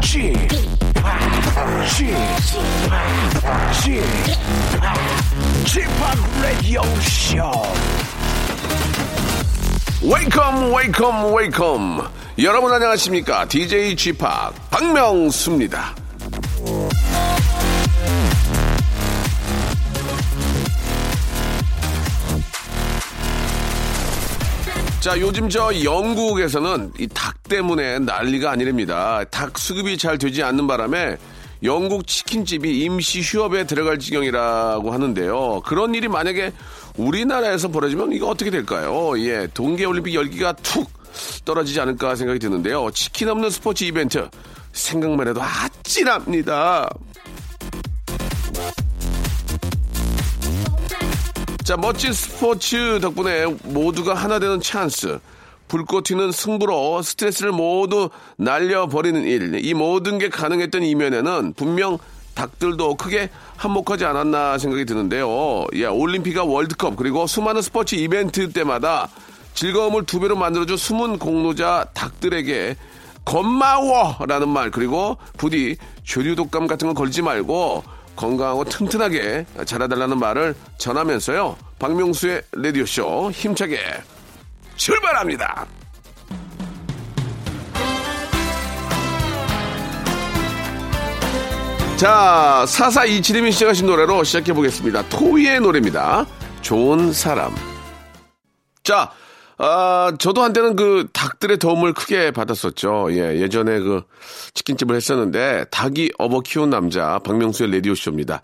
Chip, Chip, Chip Radio Show. 웨이컴 웨이컴 웨이컴 여러분 안녕하십니까 DJ g p 박명수입니다 자 요즘 저 영국에서는 이 닭 때문에 난리가 아니랍니다 닭 수급이 잘 되지 않는 바람에 영국 치킨집이 임시 휴업에 들어갈 지경이라고 하는데요 그런 일이 만약에 우리나라에서 벌어지면 이거 어떻게 될까요? 예, 동계올림픽 열기가 툭 떨어지지 않을까 생각이 드는데요. 치킨 없는 스포츠 이벤트 생각만 해도 아찔합니다. 자, 멋진 스포츠 덕분에 모두가 하나 되는 찬스. 불꽃 튀는 승부로 스트레스를 모두 날려버리는 일. 이 모든 게 가능했던 이면에는 분명 닭들도 크게 한몫하지 않았나 생각이 드는데요. 예, 올림픽과 월드컵 그리고 수많은 스포츠 이벤트 때마다 즐거움을 두 배로 만들어준 숨은 공로자 닭들에게 고마워라는 말 그리고 부디 조류 독감 같은 거 걸지 말고 건강하고 튼튼하게 자라달라는 말을 전하면서요. 박명수의 라디오쇼 힘차게 출발합니다. 자, 4427님이 시작하신 노래로 시작해 보겠습니다. 토이의 노래입니다. 좋은 사람. 자, 아, 저도 한때는 그 닭들의 도움을 크게 받았었죠. 예, 예전에 그 치킨집을 했었는데 닭이 업어 키운 남자 박명수의 라디오쇼입니다.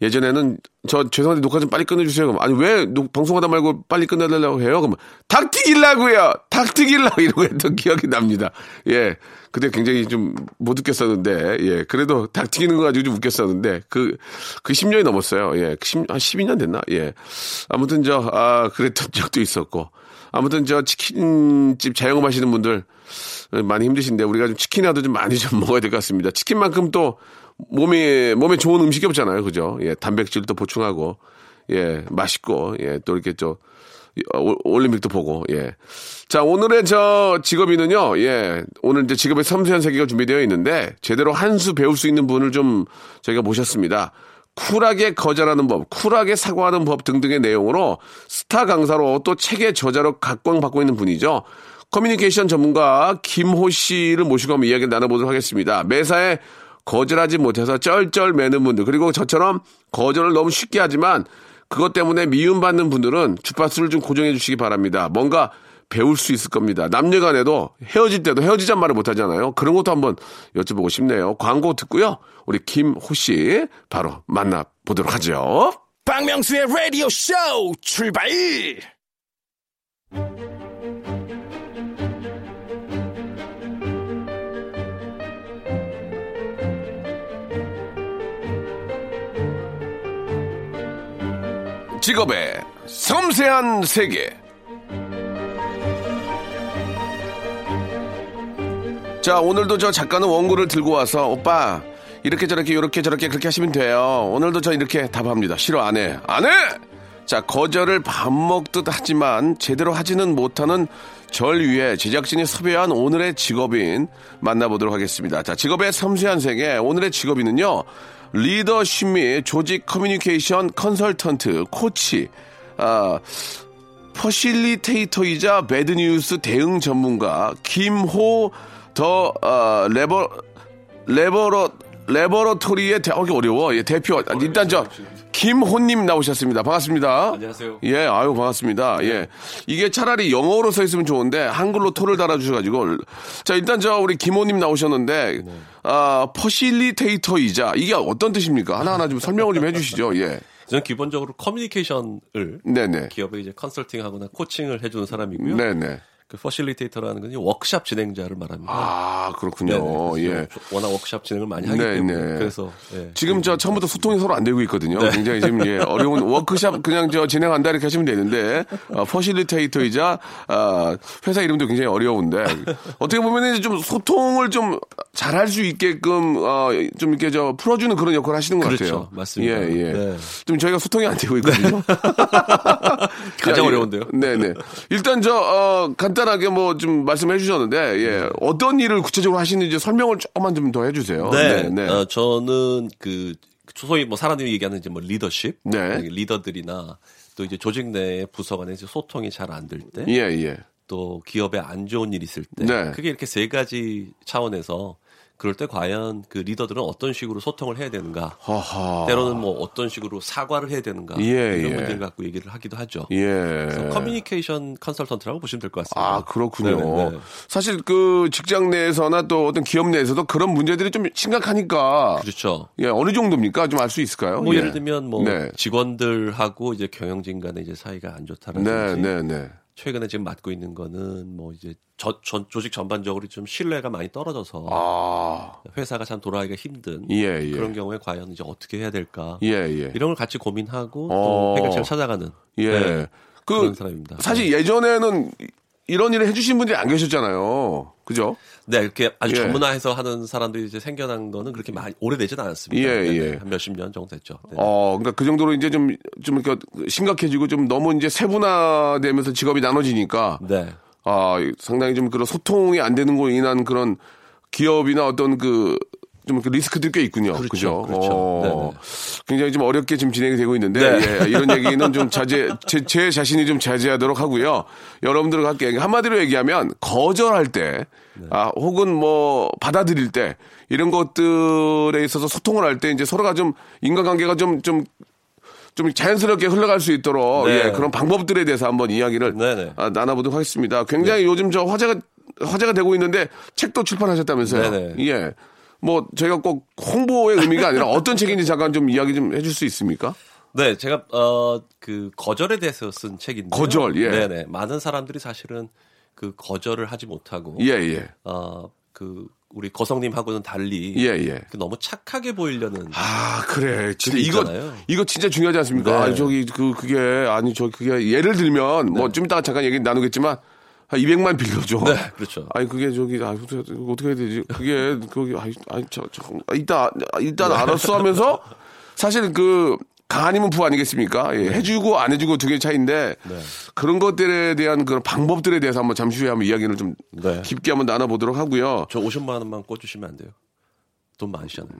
예전에는 저 죄송한데 녹화 좀 빨리 끝내주세요. 그럼 아니 왜 녹, 방송하다 말고 빨리 끝내달라고 해요? 그러면 닭 튀길라고요. 닭 튀길라고 이러고 했던 기억이 납니다. 예, 그때 굉장히 좀 못 웃겼었는데 예, 그래도 닭 튀기는 거 가지고 좀 웃겼었는데 그그 그 10년이 넘었어요. 예, 10, 한 12년 됐나? 예, 아무튼 저 아 그랬던 적도 있었고 아무튼 저 치킨집 자영업 하시는 분들 많이 힘드신데 우리가 좀 치킨이라도 좀 많이 좀 먹어야 될 것 같습니다. 치킨만큼 또 몸에 몸에 좋은 음식이 없잖아요, 그죠? 예, 단백질도 보충하고 예, 맛있고 예, 또 이렇게 저 올림픽도 보고 예. 자 오늘의 저 직업인은요 예 오늘 이제 직업의 섬세한 세계가 준비되어 있는데 제대로 한 수 배울 수 있는 분을 좀 저희가 모셨습니다. 쿨하게 거절하는 법, 쿨하게 사과하는 법 등등의 내용으로 스타 강사로 또 책의 저자로 각광받고 있는 분이죠. 커뮤니케이션 전문가 김호 씨를 모시고 한번 이야기를 나눠보도록 하겠습니다. 매사에 거절하지 못해서 쩔쩔 매는 분들 그리고 저처럼 거절을 너무 쉽게 하지만 그것 때문에 미움받는 분들은 주파수를 좀 고정해 주시기 바랍니다. 뭔가 배울 수 있을 겁니다. 남녀 간에도 헤어질 때도 헤어지잔 말을 못 하잖아요. 그런 것도 한번 여쭤보고 싶네요. 광고 듣고요. 우리 김호 씨 바로 만나 보도록 하죠. 박명수의 라디오 쇼 출발! 직업의 섬세한 세계. 자, 오늘도 저 작가는 원고를 들고 와서 오빠 이렇게 저렇게 이렇게 저렇게 그렇게 하시면 돼요. 오늘도 저 이렇게 답합니다. 싫어 안 해. 안 해. 자, 거절을 밥 먹듯 하지만 제대로 하지는 못하는 절 위해 제작진이 섭외한 오늘의 직업인 만나보도록 하겠습니다. 자, 직업의 섬세한 세계 오늘의 직업인은요. 리더십 및 조직 커뮤니케이션 컨설턴트, 코치, 아, facilitator이자 bad news 대응 전문가 김호 The 어, labo labora laboratory의 대, 어, 어려워. 예, 대표 일단 저 김호님 나오셨습니다. 반갑습니다. 안녕하세요. 예, 아유 반갑습니다. 예, 이게 차라리 영어로 써 있으면 좋은데 한글로 토를 달아주셔가지고 자 일단 저 우리 김호님 나오셨는데 아 facilitator이자 이게 어떤 뜻입니까? 하나 하나 좀 설명을 좀 해주시죠. 예. 저는 기본적으로 커뮤니케이션을 네네. 기업에 이제 컨설팅하거나 코칭을 해주는 사람이고요. 네네. 그 facilitator라는 건 워크샵 진행자를 말합니다. 아, 그렇군요. 네네. 예. 워낙 워크샵 진행을 많이 하기 네, 때문에 네. 그래서 예. 지금 저 처음부터 소통이 서로 안 되고 있거든요. 네. 굉장히 지금 예, 어려운 워크샵 그냥 저 진행한다 이렇게 하시면 되는데 어, 퍼실리테이터이자 아, 회사 이름도 굉장히 어려운데 어떻게 보면 이제 좀 소통을 좀 잘할 수 있게끔 어, 좀 이렇게 저 풀어주는 그런 역할을 하시는 것 그렇죠. 같아요. 맞습니다. 예, 예. 네. 좀 저희가 소통이 안 되고 있거든요. 가장 야, 어려운데요. 네네. 일단 저 어, 간단 하게 뭐 좀 말씀해 주셨는데 예, 어떤 일을 구체적으로 하시는지 설명을 조금만 좀 더 해주세요. 네. 네. 어, 저는 그 소위 뭐 사람들이 얘기하는 이제 뭐 리더십, 네. 리더들이나 또 이제 조직 내 부서 간에 이제 소통이 잘 안 될 때, 예, 예. 또 기업에 안 좋은 일 있을 때, 네. 그게 이렇게 세 가지 차원에서 그럴 때 과연 그 리더들은 어떤 식으로 소통을 해야 되는가, 하하. 때로는 뭐 어떤 식으로 사과를 해야 되는가 예, 이런 예. 문제를 갖고 얘기를 하기도 하죠. 예. 그래서 커뮤니케이션 컨설턴트라고 보시면 될 것 같습니다. 아, 그렇군요. 네네, 네. 사실 그 직장 내에서나 또 어떤 기업 내에서도 그런 문제들이 좀 심각하니까. 그렇죠. 예, 어느 정도입니까? 좀 알 수 있을까요? 뭐 예. 예. 를 들면 뭐 네. 직원들하고 이제 경영진 간의 이제 사이가 안 좋다라든지 네, 네, 네. 최근에 지금 맡고 있는 거는 뭐 이제 저, 전, 조직 전반적으로 좀 신뢰가 많이 떨어져서 아, 회사가 참 돌아가기가 힘든 예, 예. 그런 경우에 과연 이제 어떻게 해야 될까 예, 예. 이런 걸 같이 고민하고 어. 또 해결책을 찾아가는 예. 네, 그, 그런 사람입니다. 사실 예전에는 이런 일을 해주신 분들이 안 계셨잖아요. 그죠? 네, 이렇게 아주 예. 전문화해서 하는 사람들이 이제 생겨난 거는 그렇게 많이 오래되진 않았습니다. 예, 네, 예. 한 몇십 년 정도 됐죠. 네. 어, 그러니까 그 정도로 이제 좀, 좀 이렇게 심각해지고 좀 너무 이제 세분화되면서 직업이 나눠지니까 네. 아, 상당히 좀 그런 소통이 안 되는 걸로 인한 그런 기업이나 어떤 그, 좀그 리스크들이 꽤 있군요. 그렇죠, 그죠? 그렇죠. 어, 굉장히 좀 어렵게 지금 진행이 되고 있는데, 네. 예, 이런 얘기는 좀 자제, 제, 제 자신이 좀 자제하도록 하고요. 여러분들과 함께 한마디로 얘기하면 거절할 때, 네. 아, 혹은 뭐 받아들일 때, 이런 것들에 있어서 소통을 할 때 이제 서로가 좀 인간관계가 좀, 좀좀 자연스럽게 흘러갈 수 있도록 네. 예, 그런 방법들에 대해서 한번 이야기를 네네. 아, 나눠보도록 하겠습니다. 굉장히 요즘 저 화제가 화제가 되고 있는데 책도 출판하셨다면서요? 네네. 예. 뭐 저희가 꼭 홍보의 의미가 아니라 어떤 책인지 잠깐 좀 이야기 좀 해줄 수 있습니까? 네, 제가 어 그 거절에 대해서 쓴 책인데. 거절, 예. 네네. 많은 사람들이 사실은 그 거절을 하지 못하고. 예, 예, 어그 우리 거성님하고는 달리. 예, 예. 그 너무 착하게 보이려는. 아 그래 진짜 이거. 이거 진짜 중요하지 않습니까? 네. 아니 저기 그 그게 아니 저 그게 예를 들면 뭐좀 이따가 잠깐 얘기 나누겠지만 한 200만 빌려줘. 네, 그렇죠. 아니 그게 저기 아 어떻게, 어떻게 해야 되지? 그게 그게 아니 아니 저, 저 아, 이따 일단 알았어 하면서 사실 그 가아니면 부 아니겠습니까? 예, 해주고 안 해주고 두개 차이인데 네. 그런 것들에 대한 그런 방법들에 대해서 한번 잠시 후에 한번 이야기를 좀 네. 깊게 한번 나눠보도록 하고요. 저 50만 원만 꿔주시면 안 돼요? 돈 많으시잖아요.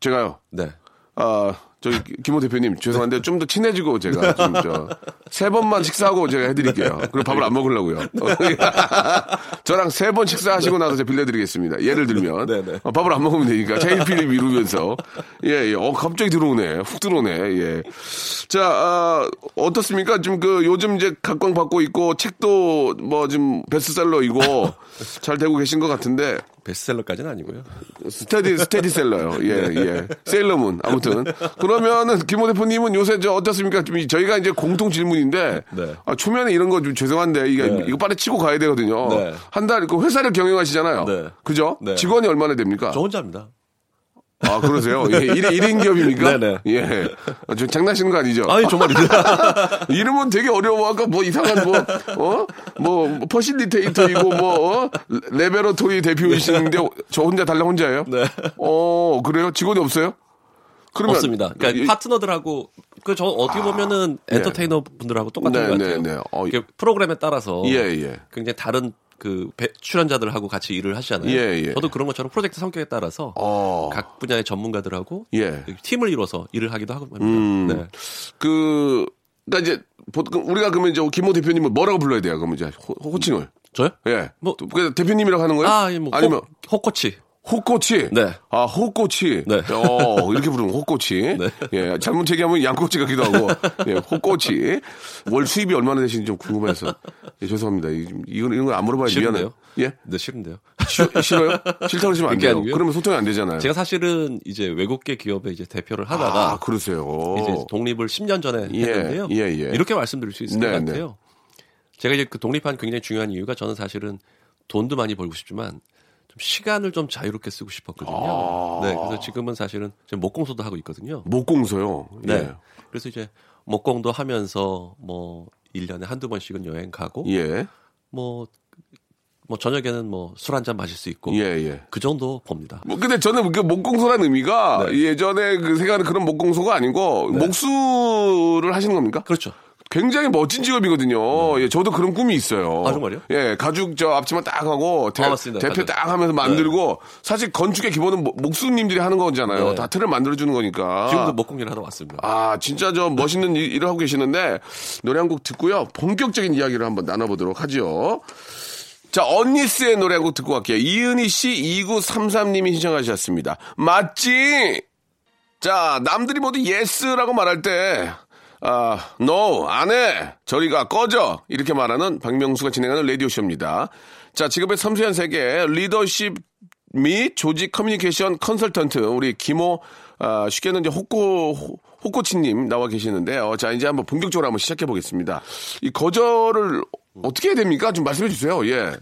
제가요. 네. 아, 저기 김호 대표님 죄송한데 좀 더 친해지고 제가 좀 저 세 번만 식사하고 제가 해드릴게요. 그리고 밥을 안 먹으려고요. 저랑 세 번 식사하시고 나서 제가 빌려드리겠습니다. 예를 들면 네네. 어, 밥을 안 먹으면 되니까 차일피일 미루면서 예, 예. 어 갑자기 들어오네, 훅 들어오네. 예. 자, 아, 어떻습니까? 지금 그 요즘 이제 각광 받고 있고 책도 뭐 지금 베스트셀러이고 잘 되고 계신 것 같은데 베스트셀러까지는 아니고요. 스테디 스테디셀러요. 예, 예. 세일러문. 아무튼 그 러면은 김호 대표님은 요새 저 어떻습니까? 좀 이- 저희가 이제 공통 질문인데 네. 아, 초면에 이런 거 좀 죄송한데 이게 네. 이거 빨리 치고 가야 되거든요. 네. 한달 그 회사를 경영하시잖아요. 네. 그죠? 네. 직원이 얼마나 됩니까? 저 혼자입니다. 아 그러세요? 예, 1인, 일인 기업입니까? 네네. 예. 아, 저 장난치는 거 아니죠? 아니, 정말입니다. 이름은 되게 어려워. 아까 뭐 이상한 뭐, 어? 뭐, facilitator이고 뭐, 어? laboratory 대표이시는데 저 혼자 달랑 혼자예요? 네. 어, 그래요? 직원이 없어요? 없습니다. 그러니까 이- 파트너들하고 그 저 어떻게 보면은 네. 엔터테이너 분들하고 똑같은 네, 것 같아요. 네, 네. 어, 프로그램에 따라서 예, 예. 굉장히 다른 그 배- 출연자들하고 같이 일을 하시잖아요. 예, 예. 저도 그런 것처럼 프로젝트 성격에 따라서 어. 각 분야의 전문가들하고 예. 팀을 이뤄서 일을 하기도 하고 합니다. 음. 네. 그, 그니까 이제, 보통 우리가 그러면 이제 김모 대표님을 뭐라고 불러야 돼요? 그러면 이제 호, 호칭을. 저요? 예. 뭐- 그 대표님이라고 하는 거예요? 아, 예, 뭐 아니면 호, 호코치. 호꼬치. 네. 아, 호꼬치. 네. 어, 이렇게 부르는 호꼬치. 네. 예, 잘못 얘기하면 양꼬치 같기도 하고. 예, 호꼬치. 월 수입이 얼마나 되시는지 좀 궁금해서. 예, 죄송합니다. 이- 이건, 이런 거안 물어봐야 미안해요. 싫은데요? 예? 네, 싫은데요. 싫, 싫어요? 싫다고 그러시면 안 돼요. 아니고요. 그러면 소통이 안 되잖아요. 제가 사실은 이제 외국계 기업의 이제 대표를 하다가 아, 그러세요. 이제 독립을 10년 전에 예, 했는데요. 예, 예. 이렇게 말씀드릴 수 있을 네, 것 네. 같아요. 제가 이제 그 독립한 굉장히 중요한 이유가 저는 사실은 돈도 많이 벌고 싶지만 좀 시간을 좀 자유롭게 쓰고 싶었거든요. 아. 네, 그래서 지금은 사실은 지금 목공소도 하고 있거든요. 목공소요. 네. 예. 그래서 이제 목공도 하면서 뭐 1년에 한두 번씩은 여행 가고 예. 뭐, 뭐 저녁에는 뭐 술 한 잔 마실 수 있고 예, 예. 그 정도 봅니다. 뭐 근데 저는 그 목공소라는 의미가 네. 예전에 그 생각하는 그런 목공소가 아니고 목수를 하시는 겁니까? 그렇죠. 굉장히 멋진 직업이거든요. 예, 저도 그런 꿈이 있어요. 아, 정말요? 예, 가죽 저 앞치마 딱 하고 대, 아. 대표. 딱 하면서 만들고 사실 건축의 기본은 목- 목수님들이 하는 거잖아요. 네. 다 틀을 만들어 주는 거니까. 지금도 목공일 하러 왔습니다. 아, 진짜 저 멋있는 일- 일을 하고 계시는데 노래 한 곡 듣고요. 본격적인 이야기를 한번 나눠 보도록 하죠. 자, 언니스의 노래 한 곡 듣고 갈게요. 이은희 씨 2933님이 신청하셨습니다. 맞지? 자, 남들이 모두 yes라고 말할 때, 아, no, 안 해. 저리가 꺼져. 이렇게 말하는 박명수가 진행하는 라디오쇼입니다. 자, 직업의 섬세한 세계, 리더십 및 조직 커뮤니케이션 컨설턴트, 우리 김호, 아, 쉽게는 이제 호코, 호- 호코치님 나와 계시는데, 어, 자, 이제 한번 본격적으로 한번 시작해 보겠습니다. 이 거절을 어떻게 해야 됩니까? 좀 말씀해 주세요. 예.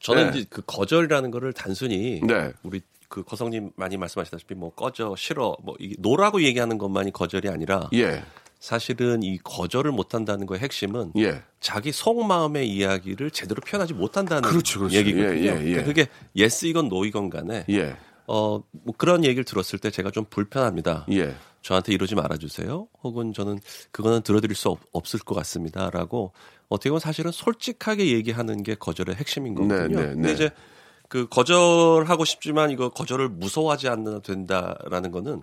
저는 네. 이제 그 거절이라는 거를 단순히 네. 우리 그 거성님 많이 말씀하시다시피 뭐 꺼져 싫어 뭐 이게 no라고 얘기하는 것만이 거절이 아니라 예. 사실은 이 거절을 못한다는 거의 핵심은 예. 자기 속마음의 이야기를 제대로 표현하지 못한다는 그렇죠, 그렇죠. 얘기거든요. 예, 예, 예. 그러니까 그게 yes이건 no이건 간에 예. 어, 뭐 그런 얘기를 들었을 때 제가 좀 불편합니다. 예. 저한테 이러지 말아주세요. 혹은 저는 그거는 들어드릴 수 없, 없을 것 같습니다라고 어떻게 보면 사실은 솔직하게 얘기하는 게 거절의 핵심인 거거든요. 네, 네, 근데 네. 이제 그 거절하고 싶지만 이거 거절을 무서워하지 않는 된다라는 거는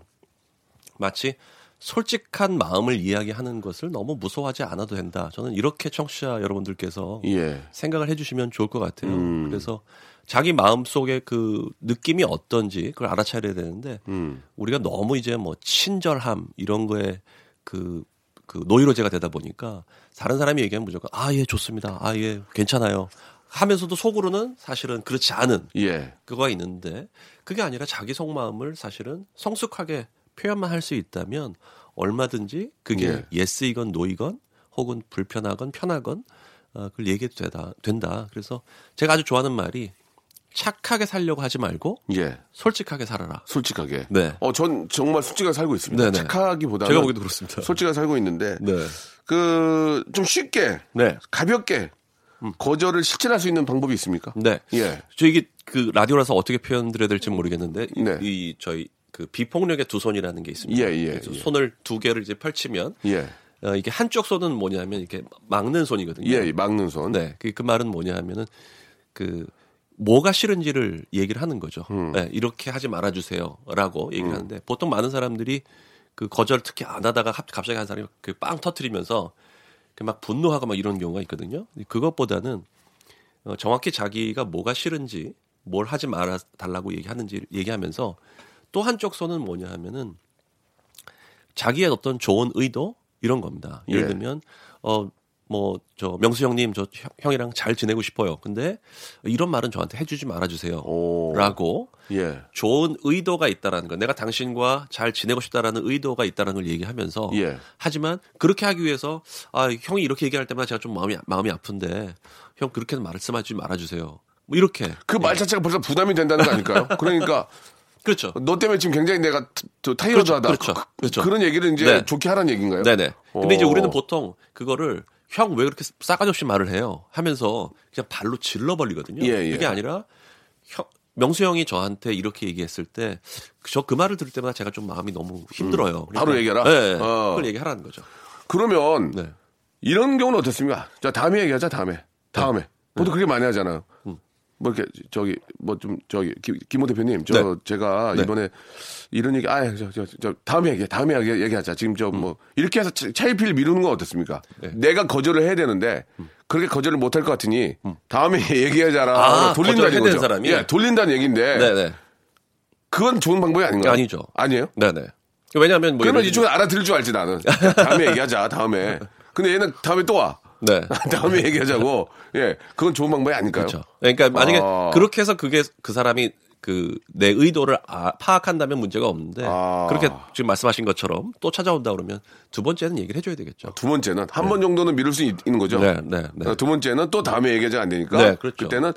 마치 솔직한 마음을 이야기하는 것을 너무 무서워하지 않아도 된다. 저는 이렇게 청취자 여러분들께서 예. 생각을 해주시면 좋을 것 같아요. 음. 그래서 자기 마음 속에 그 느낌이 어떤지 그걸 알아차려야 되는데 음. 우리가 너무 이제 뭐 친절함 이런 거에 그, 그 노이로제가 되다 보니까 다른 사람이 얘기하면 무조건 아 예 좋습니다. 아 예 괜찮아요. 하면서도 속으로는 사실은 그렇지 않은 예. 그거가 있는데 그게 아니라 자기 속마음을 사실은 성숙하게 표현만 할 수 있다면 얼마든지 그게 예. yes이건 no이건 혹은 불편하건 편하건 어, 그걸 얘기해도 되다, 된다. 그래서 제가 아주 좋아하는 말이 착하게 살려고 하지 말고 예. 솔직하게 살아라. 솔직하게. 네. 어, 전 정말 솔직하게 살고 있습니다. 네네. 착하기보다는 제가 보기도 그렇습니다. 솔직하게 살고 있는데 네. 그좀 쉽게 네. 가볍게 거절을 실천할 수 있는 방법이 있습니까? 네. 예. 저 이게 그 라디오라서 어떻게 표현드려야 될지 모르겠는데 이- 네. 이 저희 그 비폭력의 두 손이라는 게 있습니다. 예, 예, 그래서 예. 손을 두 개를 이제 펼치면 예. 어, 이게 한쪽 손은 뭐냐면 이렇게 막는 손이거든요. 예, 막는 손. 네. 그, 그 말은 뭐냐 하면은 그 뭐가 싫은지를 얘기를 하는 거죠. 음. 네, 이렇게 하지 말아주세요라고 얘기를 하는데 보통 많은 사람들이 그 거절 특히 안 하다가 갑- 갑자기 한 사람이 그 빵 터트리면서 그막 분노하고 막 이런 경우가 있거든요. 그것보다는 어, 정확히 자기가 뭐가 싫은지 뭘 하지 말아 달라고 얘기하는지 얘기하면서 또 한쪽 손은 뭐냐 하면은 자기의 어떤 좋은 의도 이런 겁니다. 예를 예. 들면 어 뭐 저 명수 형님 저 형- 형이랑 잘 지내고 싶어요. 근데 이런 말은 저한테 해주지 말아주세요. 오. 라고 예. 좋은 의도가 있다라는 거. 내가 당신과 잘 지내고 싶다라는 의도가 있다라는 걸 얘기하면서 예. 하지만 그렇게 하기 위해서 아 형이 이렇게 얘기할 때마다 제가 좀 마음이 마음이 아픈데 형 그렇게는 말씀하지 말아주세요. 뭐 이렇게 그 말 자체가 벌써 부담이 된다는 거 아닐까요? 그러니까 그렇죠. 너 때문에 지금 굉장히 내가 트- 저 그렇죠, 타이어드하다. 그렇죠, 그렇죠. 런 얘기를 이제 네. 좋게 하라는 얘기인가요? 네네. 근데 이제 오. 우리는 보통 그거를 형 왜 그렇게 싸가지 없이 말을 해요? 하면서 그냥 발로 질러버리거든요. 예, 예. 그게 아니라 형, 명수 형이 저한테 이렇게 얘기했을 때 저 그 말을 들을 때마다 제가 좀 마음이 너무 힘들어요. 음. 바로 얘기하라? 네, 어. 그걸 얘기하라는 거죠. 그러면 네. 이런 경우는 어떻습니까? 자, 다음에 얘기하자, 다음에. 다음에. 네. 보통 그렇게 많이 하잖아요. 뭐 이렇게 저기 뭐 좀 저기 김, 김호 대표님 저 네. 제가 네. 이번에 이런 얘기 아저 저 저 다음에 얘기 다음에 얘기, 얘기하자 지금 저 음. 뭐 이렇게 해서 차- 차일피일 미루는 건 어떻습니까? 네. 내가 거절을 해야 되는데 그렇게 거절을 못 할 것 같으니 다음에 얘기하자라 음. 아, 돌린다는 거죠. 사람이? 예, 돌린다는 얘기인데 네네. 그건 좋은 방법이 아닌가요? 아니죠. 아니에요? 네네. 왜냐하면 뭐 그러면 이쪽에 알아들을 줄 알지 나는. 다음에 얘기하자 다음에. 근데 얘는 다음에 또 와. 네. 다음에 얘기하자고. 예, 그건 좋은 방법이 아닐까요? 그렇죠. 그러니까 만약에 아. 그렇게 해서 그게 그 사람이 그 내 의도를 아- 파악한다면 문제가 없는데 아. 그렇게 지금 말씀하신 것처럼 또 찾아온다 그러면 두 번째는 얘기를 해줘야 되겠죠. 두 번째는 한번 정도는 미룰 수 있, 는 거죠. 네, 네, 네. 어, 두 번째는 또 다음에 얘기하지 안 되니까. 네, 그렇죠. 그때는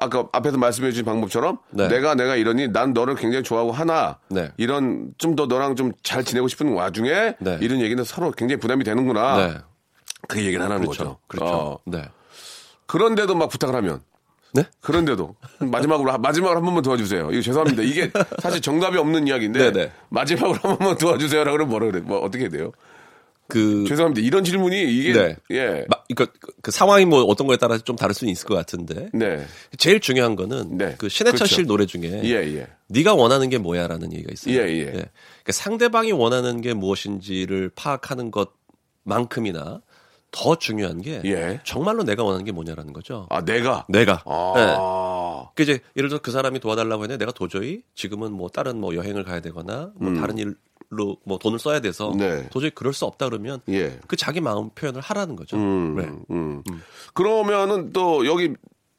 아까 앞에서 말씀해 주신 방법처럼 네. 내가 내가 이러니 난 너를 굉장히 좋아하고 하나 네. 이런 좀 더 너랑 좀 잘 지내고 싶은 와중에 네. 이런 얘기는 서로 굉장히 부담이 되는구나. 네. 그 얘기를 하는 그렇죠. 거죠. 그렇죠. 어, 네. 그런데도 막 부탁을 하면 네? 그런데도 마지막으로 마지막으로 한 번만 도와주세요. 이거 죄송합니다. 이게 사실 정답이 없는 이야기인데 네네. 마지막으로 한 번만 도와주세요라고 그러면 뭐라 그래? 뭐 어떻게 돼요? 그 죄송합니다. 이런 질문이 이게 네. 예. 마- 그, 그- 그 상황이 뭐 어떤 거에 따라서 좀 다를 수는 있을 것 같은데 네. 제일 중요한 거는 네. 그 신해철 그렇죠. 씨 노래 중에 예, 예. 네가 원하는 게 뭐야라는 얘기가 있어요. 예, 예. 그러니까 상대방이 원하는 게 무엇인지를 파악하는 것만큼이나 더 중요한 게 예. 정말로 내가 원하는 게 뭐냐라는 거죠. 아, 내가 내가. 네. 아. 그 이제 예를 들어 그 사람이 도와달라고 했는데 내가 도저히 지금은 뭐 다른 뭐 여행을 가야 되거나 뭐 다른 일로 뭐 돈을 써야 돼서 음. 네. 도저히 그럴 수 없다 그러면 예. 그 자기 마음 표현을 하라는 거죠. 음, 네. 음. 그러면은 또 여기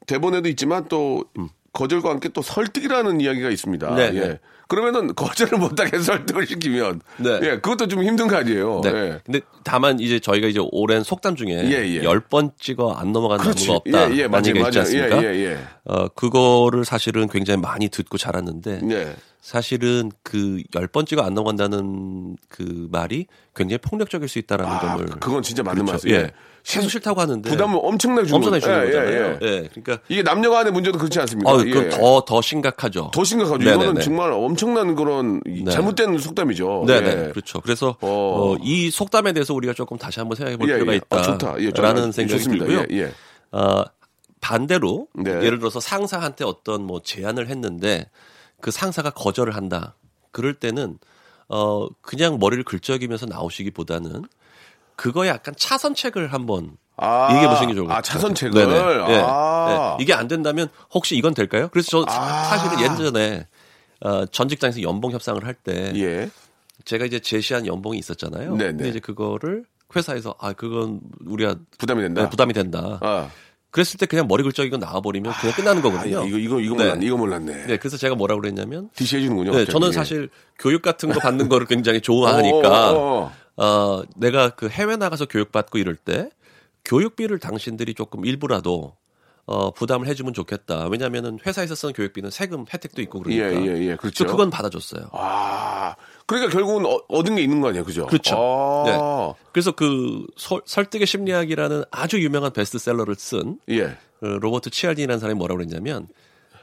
대본에도 있지만 또 음. 거절과 함께 또 설득이라는 이야기가 있습니다. 네, 예. 네. 그러면은 거절을 못하게 설득을 시키면 네. 예, 그것도 좀 힘든 거 아니에요. 네. 예. 근데 다만 이제 저희가 이제 오랜 속담 중에 예, 예. 열번 찍어 안 그렇지. 나무가 없다. 예, 예, 맞아요, 얘기가 있지 맞아요. 않습니까? 예, 예, 예. 어, 그거를 사실은 굉장히 많이 듣고 자랐는데 예. 사실은 그열번 찍어 안 넘어간다는 그 말이 굉장히 폭력적일 수 있다라는 아, 점을 그건 진짜 맞는 그렇죠. 말씀이에요. 예. 계속 싫다고 하는데 부담을 엄청나게 주는 엄청나게 주는 거죠. 예, 거잖아요. 예, 예, 예. 그러니까 이게 남녀 간의 문제도 그렇지 않습니까? 어, 예. 그건 더, 더 심각하죠. 더 심각하죠. 네네네. 이거는 정말 엄 청난 그런 이 네. 잘못된 속담이죠. 네 네. 예. 그렇죠. 그래서, 어. 어, 이 속담에 대해서 우리가 조금 다시 한번 생각해 볼 예, 필요가 예. 있다. 아, 좋다. 예, 라는 좋- 생각이 좋습니다. 들고요. 예, 예. 어, 반대로 네. 예를 들어서 상사한테 어떤 뭐 제안을 했는데 그 상사가 거절을 한다. 그럴 때는 어 그냥 머리를 긁적이면서 나오시기보다는 그거에 약간 차선책을 한번 아, 얘기해 보시는 게 좋을 것 아, 같아요. 차선책을? 네네. 예. 아. 예. 이게 안 된다면 혹시 이건 될까요? 그래서 저 사- 아. 사실은 예전에 어, 전 직장에서 연봉 협상을 할때 예. 제가 이제 제시한 연봉이 있었잖아요. 네네. 근데 이제 그거를 회사에서 아 그건 우리가 부담이 된다. 네, 부담이 된다. 아. 그랬을 때 그냥 머리 긁적이고 나와버리면 그냥 끝나는 아, 거거든요. 이거 이거 이거 네. 몰랐네. 이거 몰랐네. 네, 그래서 제가 뭐라고 그랬냐면 DC 해주는군요. 네, 갑자기. 저는 예. 사실 교육 같은 거 받는 거를 굉장히 좋아하니까 어, 어, 어. 어, 내가 그 해외 나가서 교육 받고 이럴 때 교육비를 당신들이 조금 일부라도 어, 부담을 해주면 좋겠다. 왜냐하면은 회사에서 쓰는 교육비는 세금 혜택도 있고 그러니까. 예, 예, 예. 그렇죠. 저 그건 받아줬어요. 아, 그러니까 결국은 어, 얻은 게 있는 거 아니에요, 그죠? 그렇죠. 아, 네. 그래서 그 설- 설득의 심리학이라는 아주 유명한 베스트셀러를 쓴 예. 어, 로버트 치알딘이라는 사람이 뭐라고 그랬냐면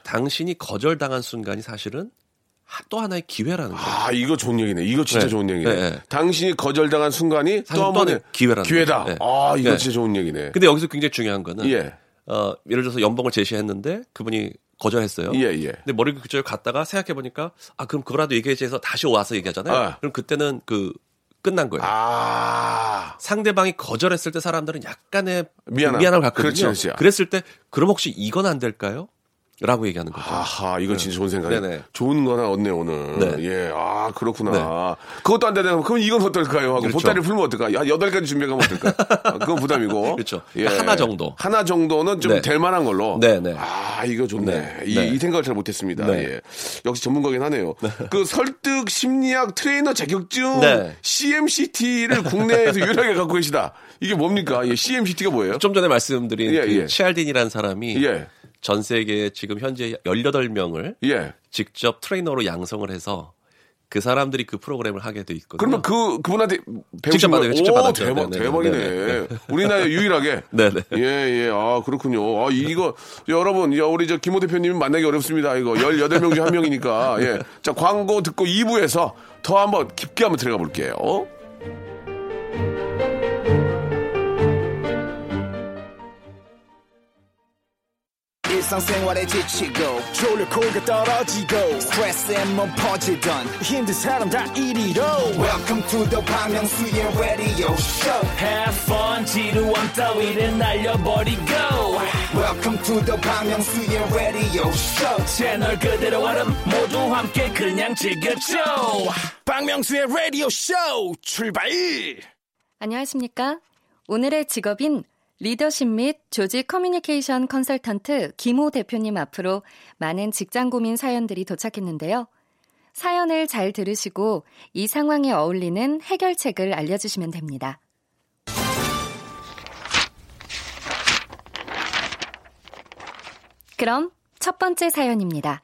당신이 거절당한 순간이 사실은 하- 또 하나의 기회라는 거예요. 아, 이거 좋은 얘기네. 이거 진짜 네. 좋은 얘기네. 네, 네. 당신이 거절당한 순간이 또한또 번의 기회라는 기회다. 네. 아, 이거 네. 진짜 좋은 얘기네. 근데 여기서 굉장히 중요한 거는 예. 어, 예를 들어서 연봉을 제시했는데 그분이 거절했어요. 예, 예. 근데 머리를 그쪽에 갔다가 생각해 보니까 아 그럼 그거라도 얘기해서 해서 다시 와서 얘기하잖아요. 아. 그럼 그때는 그 끝난 거예요. 아, 상대방이 거절했을 때 사람들은 약간의 미안함. 미안함을 갖거든요. 그렇지, 그렇지. 그랬을 때 그럼 혹시 이건 안 될까요? 라고 얘기하는 거죠. 아하, 이건 진짜 좋은 생각이네. 네네. 좋은 거 하나 얻네, 오늘. 네. 예, 아, 그렇구나. 그것도 안 되면, 그럼 이건 어떨까요? 하고 그렇죠. 보따리를 풀면 어떨까? 야, 여덟 가지 준비하면 어떨까? 아, 그건 부담이고. 그렇죠. 하나 정도. 하나 정도는 좀 네. 될 만한 걸로. 네, 네. 아, 이거 좋네. 네. 이, 네. 이 생각을 잘 못했습니다. 네. 예. 역시 전문가긴 하네요. 그 설득 심리학 트레이너 자격증 네. CMCT를 국내에서 유일하게 갖고 계시다. 이게 뭡니까? 예, CMCT가 뭐예요? 좀 전에 말씀드린 예, 그 예. 치알디니라는 사람이 예. 전 세계에 지금 현재 18명을 예. 직접 트레이너로 양성을 해서 그 사람들이 그 프로그램을 하게 돼 있거든요. 그러면 그 그분한테 직접? 받아요, 직접 오, 받았죠. 대박, 네네, 대박이네. 네네, 우리나라에 유일하게. 네네. 예, 예. 아, 그렇군요. 아, 이거 여러분, 야, 우리 저 김호 대표님 만나기 어렵습니다. 이거 18 명 중에 한 명이니까. 예. 자, 광고 듣고 2부에서 더 한번 깊게 한번 들어가 볼게요. 일상생활에 지치고, 졸려 코가 떨어지고, 스트레스에 몸 퍼지던, 힘든 사람 다 이리로. welcome to the Bang Myung-soo's radio show Have fun 지루함 따위를 날려버리고 welcome to the Bang Myung-soo's radio show 채널 그대로 얼음 모두 함께 그냥 즐겨줘 박명수의 라디오 쇼 출발! 안녕하십니까? 오늘의 직업인 리더십 및 조직 커뮤니케이션 컨설턴트 김호 대표님 앞으로 많은 직장 고민 사연들이 도착했는데요. 사연을 잘 들으시고 이 상황에 어울리는 해결책을 알려주시면 됩니다. 그럼 첫 번째 사연입니다.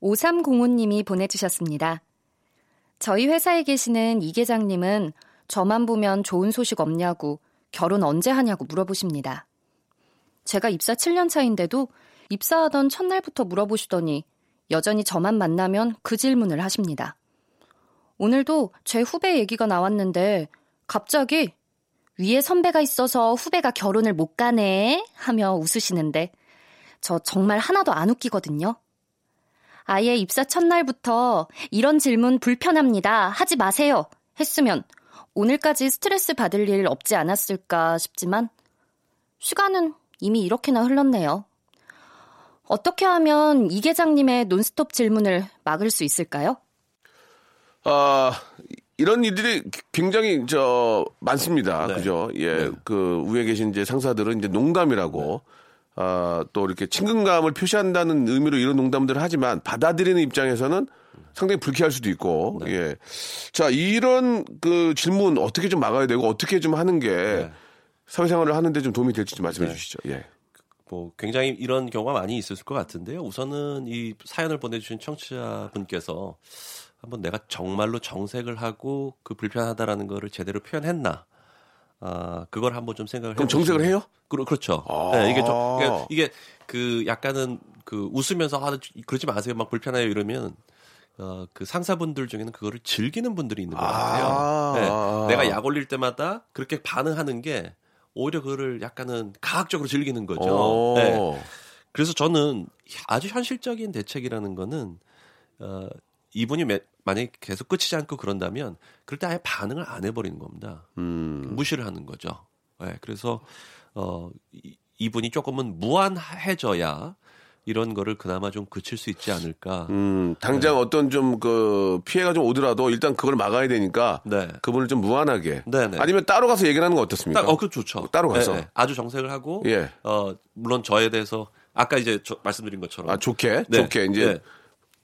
5305님이 보내주셨습니다. 저희 회사에 계시는 이 계장님은 저만 보면 좋은 소식 없냐고 결혼 언제 하냐고 물어보십니다. 제가 입사 7년 차인데도 입사하던 첫날부터 물어보시더니 여전히 저만 만나면 그 질문을 하십니다. 오늘도 제 후배 얘기가 나왔는데 갑자기 위에 선배가 있어서 후배가 결혼을 못 가네 하며 웃으시는데 저 정말 하나도 안 웃기거든요. 아예 입사 첫날부터 이런 질문 불편합니다. 하지 마세요. 했으면 오늘까지 스트레스 받을 일 없지 않았을까 싶지만 시간은 이미 이렇게나 흘렀네요. 어떻게 하면 이 계장님의 논스톱 질문을 막을 수 있을까요? 아, 이런 일들이 굉장히 저 많습니다. 네. 그죠? 예. 네. 그 위에 계신 이제 상사들은 이제 농담이라고 아, 또 이렇게 친근감을 표시한다는 의미로 이런 농담들을 하지만 받아들이는 입장에서는 상당히 불쾌할 수도 있고. 네. 예. 자, 이런 그 질문 어떻게 좀 막아야 되고 어떻게 좀 하는 게 네. 사회생활을 하는데 좀 도움이 될지 좀 말씀해 네. 주시죠. 예. 뭐 굉장히 이런 경우가 많이 있었을 것 같은데요. 우선은 이 사연을 보내주신 청취자분께서 한번 내가 정말로 정색을 하고 그 불편하다라는 거를 제대로 표현했나. 아, 그걸 한번 좀 생각을 그럼 정색을 해요? 그러, 그렇죠. 아. 네, 이게 좀, 그러니까 이게 그 약간은 그 웃으면서 아, 그러지 마세요. 막 불편해요. 이러면 어, 그 상사분들 중에는 그거를 즐기는 분들이 있는 것 같아요. 아. 네, 내가 약 올릴 때마다 그렇게 반응하는 게 오히려 그거를 약간은 가학적으로 즐기는 거죠. 오. 네. 그래서 저는 아주 현실적인 대책이라는 거는 어, 이분이 매- 만약에 계속 끝이지 않고 그런다면 그럴 때 아예 반응을 안 해버리는 겁니다. 음. 무시를 하는 거죠. 네, 그래서 어, 이, 이분이 조금은 무한해져야 이런 거를 그나마 좀 그칠 수 있지 않을까. 음, 당장 어떤 좀 그 피해가 좀 오더라도 일단 그걸 막아야 되니까 네. 그분을 좀 무한하게 네네. 아니면 따로 가서 얘기를 하는 건 어떻습니까? 딱, 어, 그 좋죠. 따로 가서. 네, 네. 아주 정색을 하고, 예. 어, 물론 저에 대해서 아까 이제 저, 말씀드린 것처럼 아 좋게 네, 좋게 이제 네.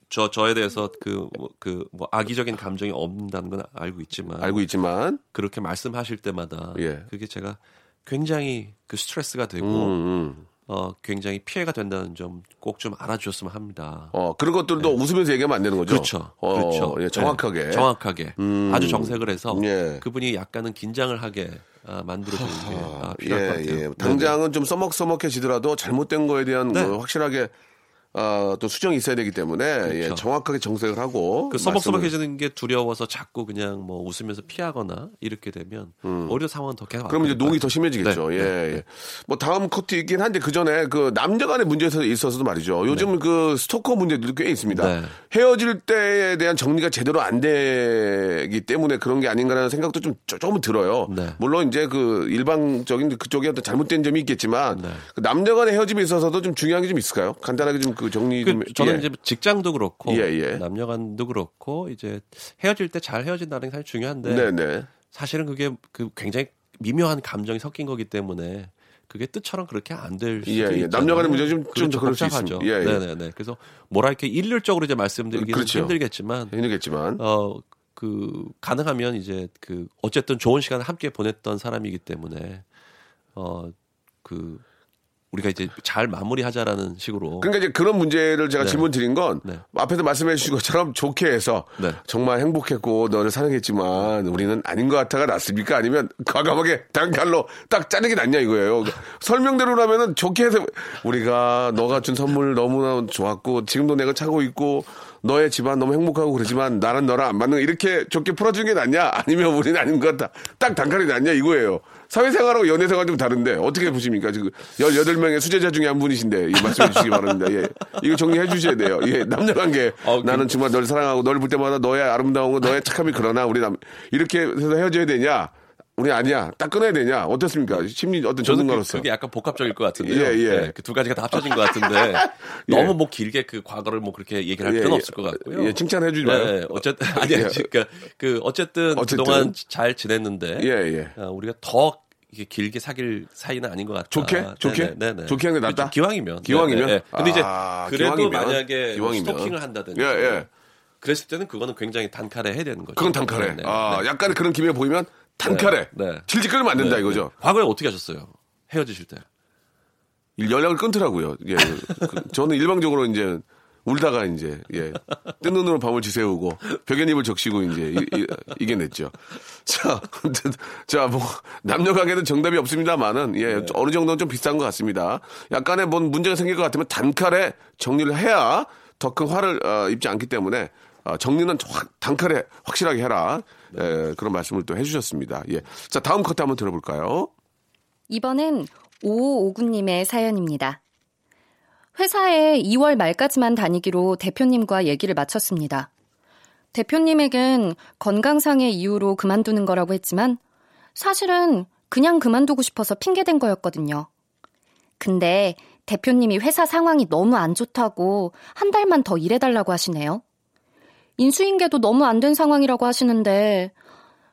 저 저에 대해서 그뭐 그 뭐 악의적인 감정이 없다는 건 알고 있지만 알고 있지만 그렇게 말씀하실 때마다 예. 그게 제가 굉장히 그 스트레스가 되고 음, 음. 어 굉장히 피해가 된다는 점 꼭 좀 알아주셨으면 합니다. 어 그런 것들도 웃으면서 얘기하면 안 되는 거죠. 그렇죠. 어, 그렇죠. 예, 정확하게. 네, 정확하게. 음. 아주 정색을 해서 예. 그분이 약간은 긴장을 하게 아, 만들어주는 게 아, 예, 필요할 것 같아요. 예. 당장은 좀 써먹써먹해지더라도 잘못된 거에 대한 네. 뭐 확실하게 어, 또 수정이 있어야 되기 때문에 예, 그렇죠. 정확하게 정색을 하고 그 써먹써먹해지는 게 두려워서 자꾸 그냥 뭐 웃으면서 피하거나 이렇게 되면 오히려 상황은 더 계속 음. 그럼 이제 녹이 더. 심해지겠죠. 네, 예, 네, 예. 뭐 다음 코트 있긴 한데 그 전에 그 남녀 간의 문제에 있어서도 말이죠. 요즘 그 스토커 문제들도 꽤 있습니다. 네. 헤어질 때에 대한 정리가 제대로 안 되기 때문에 그런 게 아닌가라는 생각도 좀 조- 조금 들어요. 네. 물론 이제 그 일방적인 그쪽에 어떤 잘못된 점이 있겠지만 네. 그 남녀 간의 헤어짐에 있어서도 좀 중요한 게 좀 있을까요? 간단하게 좀그 정리 좀. 그 저는 예. 이제 직장도 그렇고 예, 예. 남녀간도 그렇고 이제 헤어질 때 잘 헤어진다는 게 사실 중요한데 네네. 사실은 그게 그 굉장히 미묘한 감정이 섞인 거기 때문에 그게 뜻처럼 그렇게 안 될 수도 예, 예. 있잖아요. 남녀 간의 문제 좀- 좀 그렇죠. 그럴 수. 있습니다. 예, 예. 네네네. 그래서 뭐라 이렇게 일률적으로 이제 말씀드리기는 그렇죠. 힘들겠지만 힘들겠지만. 어, 그, 가능하면 이제 그, 어쨌든 좋은 시간을 함께 보냈던 사람이기 때문에, 어, 그, 우리가 이제 잘 마무리하자라는 식으로. 그러니까 이제 그런 문제를 제가 네. 질문 드린 건 네. 앞에서 말씀해 주신 것처럼 좋게 해서 네. 정말 행복했고 너를 사랑했지만 우리는 아닌 것 같아가 낫습니까? 아니면 과감하게 단칼로 딱 짜는 게 낫냐 이거예요. 설명대로라면은 좋게 해서 우리가 너가 준 선물 너무나 좋았고 지금도 내가 차고 있고 너의 집안 너무 행복하고 그러지만 나는 너랑 안 맞는 거 이렇게 좋게 풀어주는 게 낫냐? 아니면 우리는 아닌 것 같다. 딱 단칼이 낫냐 이거예요. 사회생활하고 연애생활 좀 다른데 어떻게 보십니까? 지금 18명의 수제자 중에 한 분이신데 이 말씀해 주시기 바랍니다. 예. 이거 정리해 주셔야 돼요. 예. 남녀 관계. 어, 그- 나는 정말 널 사랑하고 널 볼 때마다 너의 아름다운 거 너의 착함이 그러나 우리 남 이렇게 해서 헤어져야 되냐? 우리 아니야. 딱 끊어야 되냐? 어떻습니까? 심리 어떤 그, 전문가로서. 그게 약간 복합적일 것 같은데요. 예, 예. 그두 가지가 다 합쳐진 것 같은데 너무 뭐 길게 그 과거를 뭐 그렇게 얘기를 할 예, 필요는 예. 없을 것 같고요. 예, 칭찬해 주지 마요. 네, 어쨌든 아니 예. 그러니까 그 어쨌든, 어쨌든. 그동안 잘 지냈는데 예, 예. 어, 우리가 더 이게 길게 사귈 사이는 아닌 것 같다. 좋게? 좋게? 네네. 좋게 하는 게 낫다? 기왕이면. 기왕이면? 네, 네. 근데 이제 아, 그래도 기왕이면? 만약에 뭐 기왕이면. 스토킹을 한다든지. 예, 예. 그랬을 때는 그거는 굉장히 단칼에 해야 되는 거죠. 그건 단칼에. 네, 네, 아, 네. 약간의 그런 기미가 보이면 단칼에. 네, 네. 질질 끌면 안 된다 네, 이거죠. 네. 과거에 어떻게 하셨어요? 헤어지실 때. 연락을 끊더라고요. 예. 그, 저는 일방적으로 이제 울다가 이제 예. 뜬 눈으로 밤을 지새우고 벽에입을 적시고 이제 이, 이, 게 냈죠. 자, 아무튼 자, 뭐 남녀 관계는 정답이 없습니다만은 예, 네. 어느 정도는 좀 비싼 것 같습니다. 약간의 뭔 문제가 생길 것 같으면 단칼에 정리를 해야 더 큰 화를 어, 입지 않기 때문에 어, 정리는 확, 단칼에 확실하게 해라. 예, 그런 말씀을 또 해주셨습니다. 예. 자, 다음 커트 한번 들어볼까요? 이번엔 5559님의 사연입니다. 회사에 2월 말까지만 다니기로 대표님과 얘기를 마쳤습니다. 대표님에겐 건강상의 이유로 그만두는 거라고 했지만 사실은 그냥 그만두고 싶어서 핑계댄 거였거든요. 근데 대표님이 회사 상황이 너무 안 좋다고 한 달만 더 일해달라고 하시네요. 인수인계도 너무 안 된 상황이라고 하시는데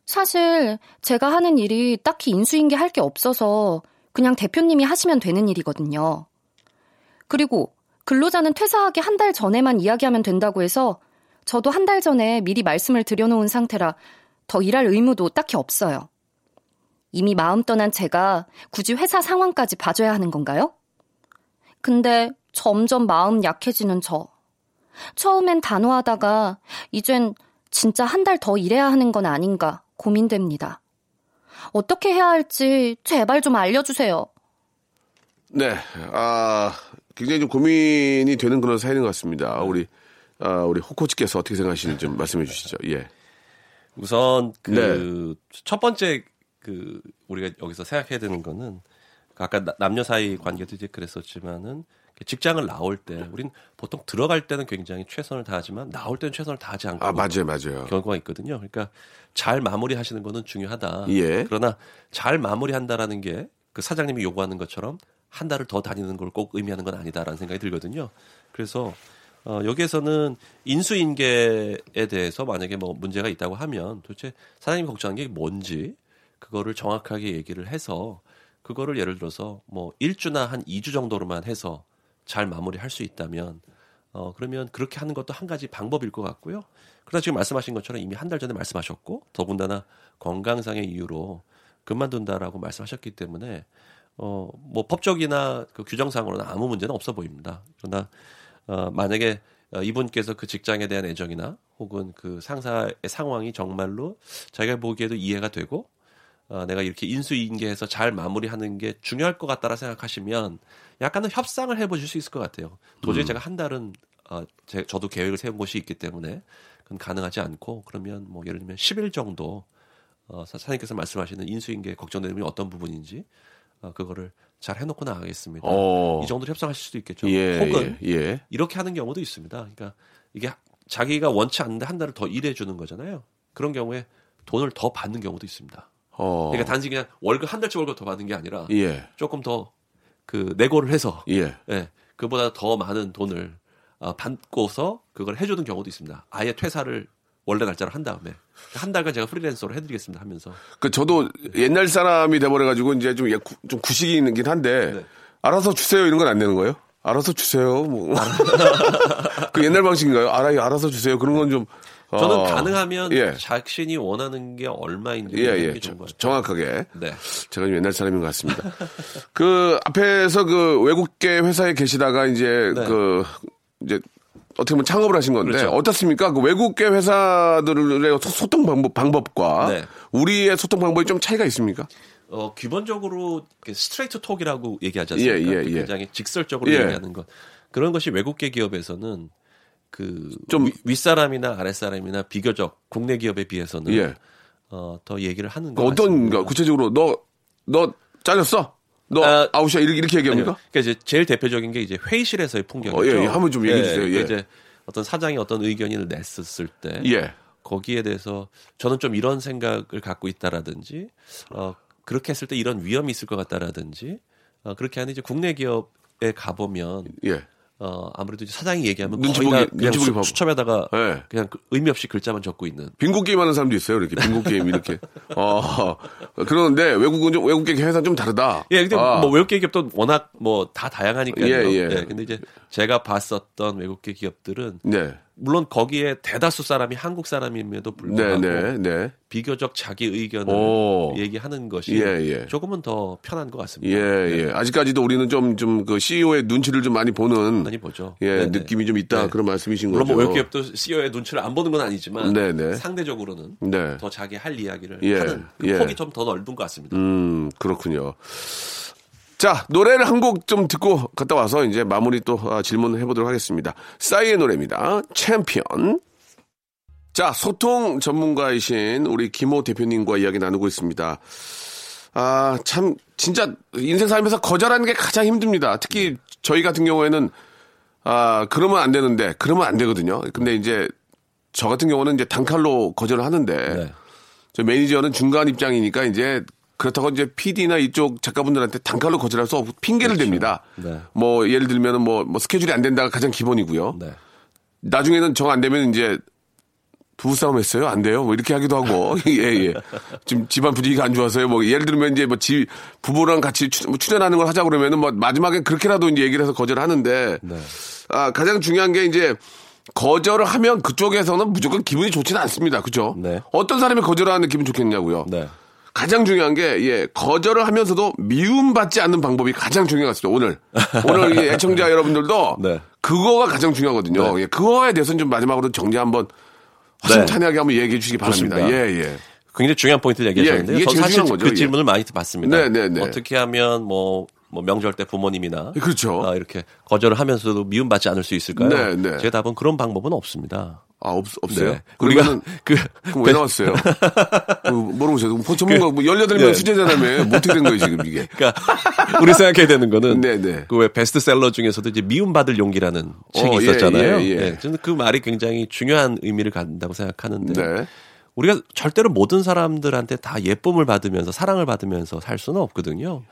사실 제가 하는 일이 딱히 인수인계 할 게 없어서 그냥 대표님이 하시면 되는 일이거든요. 그리고 근로자는 퇴사하기 한 달 전에만 이야기하면 된다고 해서 저도 한 달 전에 미리 말씀을 드려놓은 상태라 더 일할 의무도 딱히 없어요. 이미 마음 떠난 제가 굳이 회사 상황까지 봐줘야 하는 건가요? 근데 점점 마음 약해지는 저. 처음엔 단호하다가 이젠 진짜 한 달 더 일해야 하는 건 아닌가 고민됩니다. 어떻게 해야 할지 제발 좀 알려주세요. 네, 아, 굉장히 좀 고민이 되는 그런 사연인 것 같습니다. 우리, 아, 우리 호코치께서 어떻게 생각하시는지 좀 말씀해 주시죠. 예. 우선 그 네. 첫 번째 그 우리가 여기서 생각해야 되는 거는 그 아까 나- 남녀 사이 관계도 이제 그랬었지만은 직장을 나올 때 우린 보통 들어갈 때는 굉장히 최선을 다하지만 나올 때는 최선을 다하지 않고 아, 맞아요, 맞아요. 경우가 있거든요. 그러니까 잘 마무리하시는 거는 중요하다. 예. 그러나 잘 마무리한다라는 게 그 사장님이 요구하는 것처럼 한 달을 더 다니는 걸 꼭 의미하는 건 아니다라는 생각이 들거든요. 그래서 어, 여기에서는 인수인계에 대해서 만약에 뭐 문제가 있다고 하면 도대체 사장님이 걱정하는 게 뭔지 그거를 정확하게 얘기를 해서 그거를 예를 들어서 뭐 1주나 한 2주 정도로만 해서 잘 마무리할 수 있다면 어 그러면 그렇게 하는 것도 한 가지 방법일 것 같고요. 그러나 지금 말씀하신 것처럼 이미 한 달 전에 말씀하셨고 더군다나 건강상의 이유로 그만둔다라고 말씀하셨기 때문에 어 뭐 법적이나 그 규정상으로는 아무 문제는 없어 보입니다. 그러나 어 만약에 어, 이분께서 그 직장에 대한 애정이나 혹은 그 상사의 상황이 정말로 자기가 보기에도 이해가 되고 어, 내가 이렇게 인수인계해서 잘 마무리하는 게 중요할 것 같다라 생각하시면 약간은 협상을 해보실 수 있을 것 같아요. 도저히 제가 한 달은 어, 제, 저도 계획을 세운 곳이 있기 때문에 그건 가능하지 않고 그러면 뭐 예를 들면 10일 정도 어, 사- 사장님께서 말씀하시는 인수인계 걱정되는 부분이 어떤 부분인지 어, 그거를 잘 해놓고 나가겠습니다. 어. 이 정도로 협상하실 수도 있겠죠. 예, 혹은 예, 예. 이렇게 하는 경우도 있습니다. 그러니까 이게 자기가 원치 않는데 한 달을 더 일해 주는 거잖아요. 그런 경우에 돈을 더 받는 경우도 있습니다. 어. 그러니까 단지 그냥 월급 한 달치 월급 더 받는 게 아니라 예, 조금 더 그 내고를 해서 예. 예, 그보다 더 많은 돈을 어, 받고서 그걸 해주는 경우도 있습니다. 아예 퇴사를 원래 날짜로 한 다음에 한 달간 제가 프리랜서로 해드리겠습니다 하면서 그 저도 옛날 사람이 돼버려가지고 이제 좀, 예, 구- 좀 구식이긴 한데 네. 알아서 주세요 이런 건 안 되는 거예요? 알아서 주세요. 뭐. 그 옛날 방식인가요? 알아요, 알아서 주세요. 그런 건 좀. 어, 저는 가능하면 예, 자신이 원하는 게 얼마인지 예, 예. 정확하게. 네. 제가 좀 옛날 사람인 것 같습니다. 그 앞에서 그 외국계 회사에 계시다가 이제 네. 그 이제 어떻게 보면 창업을 하신 건데 그렇죠. 어떻습니까? 그 외국계 회사들의 소- 소통 방법, 방법과 네. 우리의 소통 방법이 좀 차이가 있습니까? 어, 기본적으로 스트레이트 톡이라고 얘기하지 않습니까? 예, 예, 예. 굉장히 직설적으로 예. 얘기하는 것. 그런 것이 외국계 기업에서는 그 좀- 위- 윗사람이나 아랫사람이나 비교적 국내 기업에 비해서는 예. 어, 더 얘기를 하는 그것 어떤. 거 구체적으로 너 너 잘렸어? 너 아, 아웃이야 이렇게 이렇게 얘기합니까? 아니요. 그러니까 이제 제일 대표적인 게 이제 회의실에서의 풍경이죠. 어, 예, 예. 한번 좀 얘기해 주세요. 그러니까 예. 이제 어떤 사장이 어떤 의견을 냈었을 때 예. 거기에 대해서 저는 좀 이런 생각을 갖고 있다라든지 어 그렇게 했을 때 이런 위험이 있을 것 같다라든지 어 그렇게 하는 이제 국내 기업에 가보면 예. 어 아무래도 사장이 얘기하면 눈치 보기- 그냥 눈치 보기 수, 바보. 수첩에다가 네. 그냥 그 의미 없이 글자만 적고 있는 빙고 게임 하는 사람도 있어요. 이렇게 빙고 게임 이렇게. 어, 그러는데 외국은 좀 외국 게임 회사 좀 다르다. 예, 근데 아, 뭐 외국계 기업도 워낙 뭐 다 다양하니까요. 예, 예. 근데 이제 제가 봤었던 외국계 기업들은 네. 물론 거기에 대다수 사람이 한국 사람임에도 네, 불구하고 네, 네. 비교적 자기 의견을 오. 얘기하는 것이 예, 예. 조금은 더 편한 것 같습니다. 예, 네. 예. 아직까지도 우리는 좀, 좀, 그, CEO의 눈치를 좀 많이 보는. 많이 보죠. 예, 네네. 느낌이 좀 있다. 네. 그런 말씀이신 물론 거죠. 뭐 외국 기업도 CEO의 눈치를 안 보는 건 아니지만 네네. 상대적으로는 네. 더 자기 할 이야기를 예, 하는 그 예. 폭이 좀 더 넓은 것 같습니다. 음, 그렇군요. 자, 노래를 한 곡 좀 듣고 갔다 와서 이제 마무리 또 아, 질문을 해보도록 하겠습니다. 싸이의 노래입니다. 챔피언. 자, 소통 전문가이신 우리 김호 대표님과 이야기 나누고 있습니다. 아, 참, 진짜 인생 살면서 거절하는 게 가장 힘듭니다. 특히 저희 같은 경우에는 아, 그러면 안 되는데, 그러면 안 되거든요. 근데 이제 저 같은 경우는 이제 단칼로 거절을 하는데, 네. 저 매니저는 중간 입장이니까 이제 그렇다고 이제 PD나 이쪽 작가분들한테 단칼로 거절할 수 없고 핑계를 댑니다. 네. 뭐 예를 들면은 뭐, 뭐 스케줄이 안 된다가 가장 기본이고요. 네. 나중에는 정 안 되면 이제 부부싸움 했어요? 안 돼요? 뭐 이렇게 하기도 하고. 예, 예. 지금 집안 분위기가 안 좋아서요. 뭐 예를 들면 이제 뭐 지, 부부랑 같이 추, 뭐 출연 하는 걸 하자 그러면은 뭐 마지막에 그렇게라도 이제 얘기를 해서 거절하는데 네. 아, 가장 중요한 게 이제 거절을 하면 그쪽에서는 무조건 기분이 좋지는 않습니다. 그죠? 네. 어떤 사람이 거절하는 기분 좋겠냐고요. 네. 가장 중요한 게, 예, 거절을 하면서도 미움받지 않는 방법이 가장 중요한 것 같습니다, 오늘. 오늘 이 애청자 여러분들도 네. 그거가 가장 중요하거든요. 네. 예, 그거에 대해서는 좀 마지막으로 정리 한번 화심찬회하게 한번 얘기해 주시기 바랍니다. 좋습니다. 예, 예. 굉장히 중요한 포인트를 얘기하셨는데요. 예, 이게 저는 제일 사실 거죠, 그 예. 질문을 많이 받습니다. 네, 네, 네. 어떻게 하면 뭐, 뭐 명절 때 부모님이나 그렇죠. 아, 이렇게 거절을 하면서도 미움받지 않을 수 있을까요? 네, 네. 제 답은 그런 방법은 없습니다. 아, 없, 없어요? 네. 우리가 그 그럼 왜 나왔어요? 그, 모르겠어요. 뭐 전문가, 뭐 18명 네. 수제자라며. 뭐 어떻게 된 거예요, 지금 이게? 그러니까 우리 생각해야 되는 거는 네, 네. 그 왜 베스트셀러 중에서도 이제 미움받을 용기라는 책이 어, 예, 있었잖아요. 예, 예. 네, 저는 그 말이 굉장히 중요한 의미를 갖는다고 생각하는데 네. 우리가 절대로 모든 사람들한테 다 예쁨을 받으면서 사랑을 받으면서 살 수는 없거든요.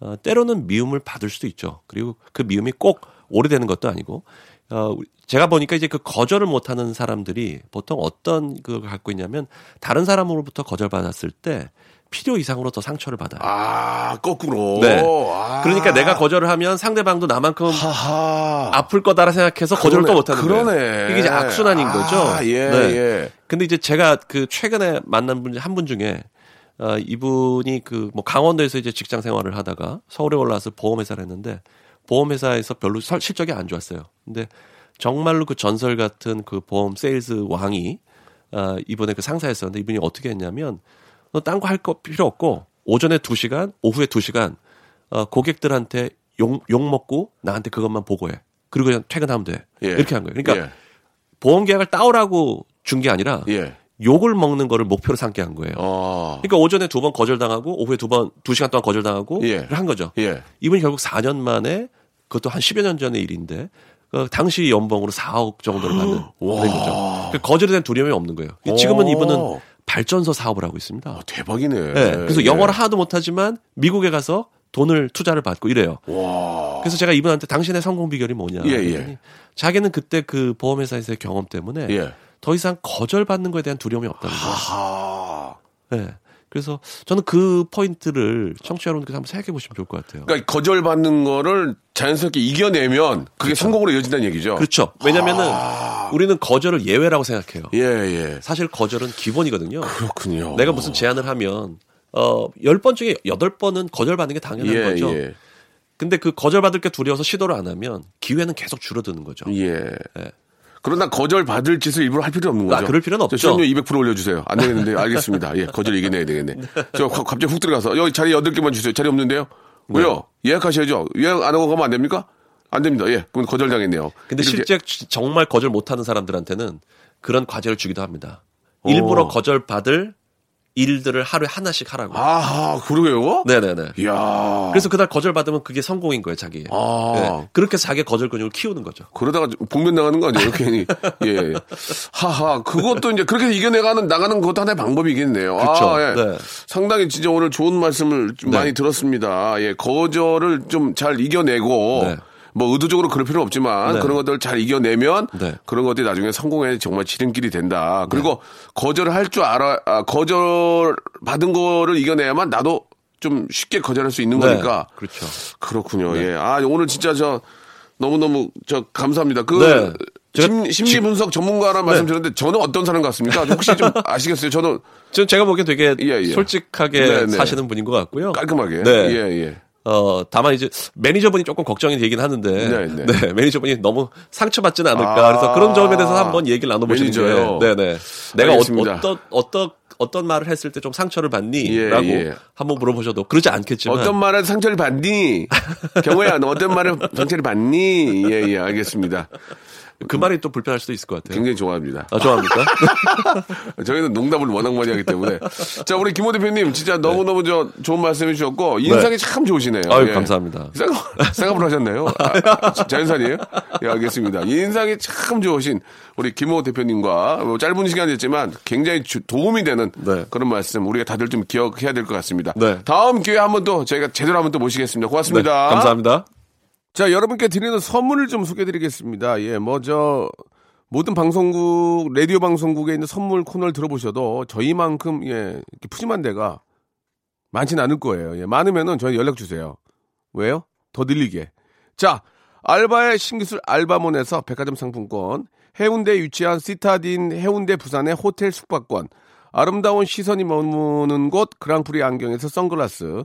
어, 때로는 미움을 받을 수도 있죠. 그리고 그 미움이 꼭 오래되는 것도 아니고 어, 제가 보니까 이제 그 거절을 못하는 사람들이 보통 어떤 그걸 갖고 있냐면 다른 사람으로부터 거절받았을 때 필요 이상으로 더 상처를 받아요. 아, 거꾸로. 네. 아. 그러니까 내가 거절을 하면 상대방도 나만큼 하하. 아플 거다라 생각해서 거절을 또 못하는 거예요. 그러네. 이게 이제 악순환인 거죠. 아, 예, 네. 예. 근데 이제 제가 그 최근에 만난 분 한 분 중에 어, 이분이 그 뭐 강원도에서 이제 직장 생활을 하다가 서울에 올라와서 보험회사를 했는데 보험회사에서 별로 설- 실적이 안 좋았어요. 근데 정말로 그 전설 같은 그 보험 세일즈 왕이 어, 이번에 그 상사였었는데 이분이 어떻게 했냐면 너 딴 거 할 거 필요 없고 오전에 2시간, 오후에 2시간 어, 고객들한테 욕, 욕 먹고 나한테 그것만 보고해. 그리고 그냥 퇴근하면 돼. 예. 이렇게 한 거예요. 그러니까 예. 보험 계약을 따오라고 준 게 아니라 예. 욕을 먹는 거를 목표로 삼게 한 거예요. 어. 그러니까 오전에 두 번 거절당하고 오후에 두 번, 두 시간 동안 거절당하고 예. 한 거죠. 예. 이분이 결국 4년 만에 그것도 한 10여 년 전의 일인데 그 당시 연봉으로 4억 정도를 받는 된 거죠. 그 거절에 대한 두려움이 없는 거예요. 지금은 오. 이분은 발전소 사업을 하고 있습니다. 어, 대박이네. 네, 그래서 예. 영어를 하나도 못하지만 미국에 가서 돈을 투자를 받고 이래요. 와. 그래서 제가 이분한테 당신의 성공 비결이 뭐냐? 예, 예. 자기는 그때 그 보험회사에서의 경험 때문에 예. 더 이상 거절받는 것에 대한 두려움이 없다는 거예요. 하. 네. 그래서 저는 그 포인트를 청취자 여러분께서 한번 생각해 보시면 좋을 것 같아요. 그러니까 거절받는 거를 자연스럽게 이겨내면 그게 성공으로 이어진다는 얘기죠. 그렇죠. 왜냐면은 아. 우리는 거절을 예외라고 생각해요. 예, 예. 사실 거절은 기본이거든요. 그렇군요. 내가 무슨 제안을 하면 어, 10번 중에 8번은 거절받는 게 당연한 예, 거죠. 예. 근데 그 거절받을 게 두려워서 시도를 안 하면 기회는 계속 줄어드는 거죠. 예. 예. 그러나 거절 받을 짓을 일부러 할 필요 없는 거죠. 아, 그럴 필요는 없죠. 수업료 200% 올려주세요. 안 되겠는데 알겠습니다. 예, 거절 이겨내야 되겠네. 저 가- 갑자기 훅 들어가서 여기 자리 8개만 주세요. 자리 없는데요? 왜요? 예약하셔야죠. 예약 안 하고 가면 안 됩니까? 안 됩니다. 예, 그건 거절당했네요. 근데 실제 지- 정말 거절 못하는 사람들한테는 그런 과제를 주기도 합니다. 일부러 오. 거절 받을 일들을 하루에 하나씩 하라고. 아하, 그러게요? 네네네. 이야. 그래서 그날 거절받으면 그게 성공인 거예요, 자기. 아. 네. 그렇게 자기 거절 근육을 키우는 거죠. 그러다가 복면 나가는 거 아니에요? 괜히. 예. 하하. 그것도 이제 그렇게 이겨내가는, 나가는 것도 하나의 방법이겠네요. 그쵸. 아, 예. 네. 상당히 진짜 오늘 좋은 말씀을 좀 네. 많이 들었습니다. 예. 거절을 좀 잘 이겨내고, 네. 뭐 의도적으로 그럴 필요는 없지만 네. 그런 것들을 잘 이겨내면 네. 그런 것들이 나중에 성공에 정말 지름길이 된다. 그리고 거절을 할 줄 알아, 아, 거절 받은 거를 이겨내야만 나도 좀 쉽게 거절할 수 있는 네. 거니까. 그렇죠. 그렇군요. 예. 아, 오늘 진짜 저 너무 너무 저 감사합니다. 그 네. 심, 심리 분석 전문가라는 말씀 드렸는데 저는 어떤 사람 같습니까? 혹시 좀 아시겠어요? 저는 지금 제가 보기엔 되게 예, 예. 솔직하게 네, 네. 사시는 분인 것 같고요. 깔끔하게. 네. 예, 예. 어, 다만 이제 매니저분이 조금 걱정이 되긴 하는데, 네, 네, 네. 매니저분이 너무 상처받지는 않을까. 아. 그래서 그런 점에 대해서 한번 얘기를 나눠보시는? 게, 네네. 내가 어, 알겠습니다. 어 떤, 어떤, 어떤 말을 했을 때 좀 상처를 받니? 예, 라고 예. 한번 물어보셔도 그러지 않겠지만. 어떤 말에 상처를 받니? 경호야, 너 어떤 말에 상처를 받니? 예, 예, 알겠습니다. 그 말이 또 불편할 수도 있을 것 같아요. 굉장히 좋아합니다. 아, 좋아합니까? 저희는 농담을 워낙 많이 하기 때문에. 자, 우리 김호 대표님, 진짜 너무너무 저 좋은 말씀 해주셨고, 인상이 참 좋으시네요. 네. 아유, 예. 감사합니다. 생각, 생각을 하셨나요? 아, 자연산이에요? 예, 알겠습니다. 인상이 참 좋으신 우리 김호 대표님과 뭐 짧은 시간이었지만 굉장히 주- 도움이 되는 네. 그런 말씀 우리가 다들 좀 기억해야 될 것 같습니다. 네. 다음 기회에 한번 또 저희가 제대로 한번 또 모시겠습니다. 네, 고맙습니다. 감사합니다. 자, 여러분께 드리는 선물을 좀 소개해 드리겠습니다. 예, 뭐, 저, 모든 방송국, 라디오 방송국에 있는 선물 코너를 들어보셔도 저희만큼, 예, 푸짐한 데가 많지는 않을 거예요. 예, 많으면은 저희 연락 주세요. 왜요? 더 늘리게. 자, 알바의 신기술 알바몬에서 백화점 상품권, 해운대에 위치한 시타딘 해운대 부산의 호텔 숙박권, 아름다운 시선이 머무는 곳 그랑프리 안경에서 선글라스,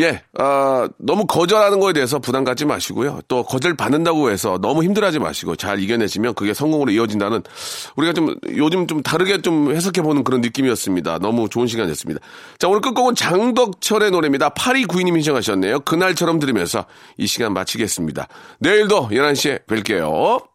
예, 아, 너무 거절하는 거에 대해서 부담 갖지 마시고요. 또 거절 받는다고 해서 너무 힘들어하지 마시고 잘 이겨내시면 그게 성공으로 이어진다는 우리가 좀 요즘 좀 다르게 좀 해석해 보는 그런 느낌이었습니다. 너무 좋은 시간이었습니다. 자, 오늘 끝곡은 장덕철의 노래입니다. 8292님이 신청하셨네요. 그날처럼 들으면서 이 시간 마치겠습니다. 내일도 11시에 뵐게요.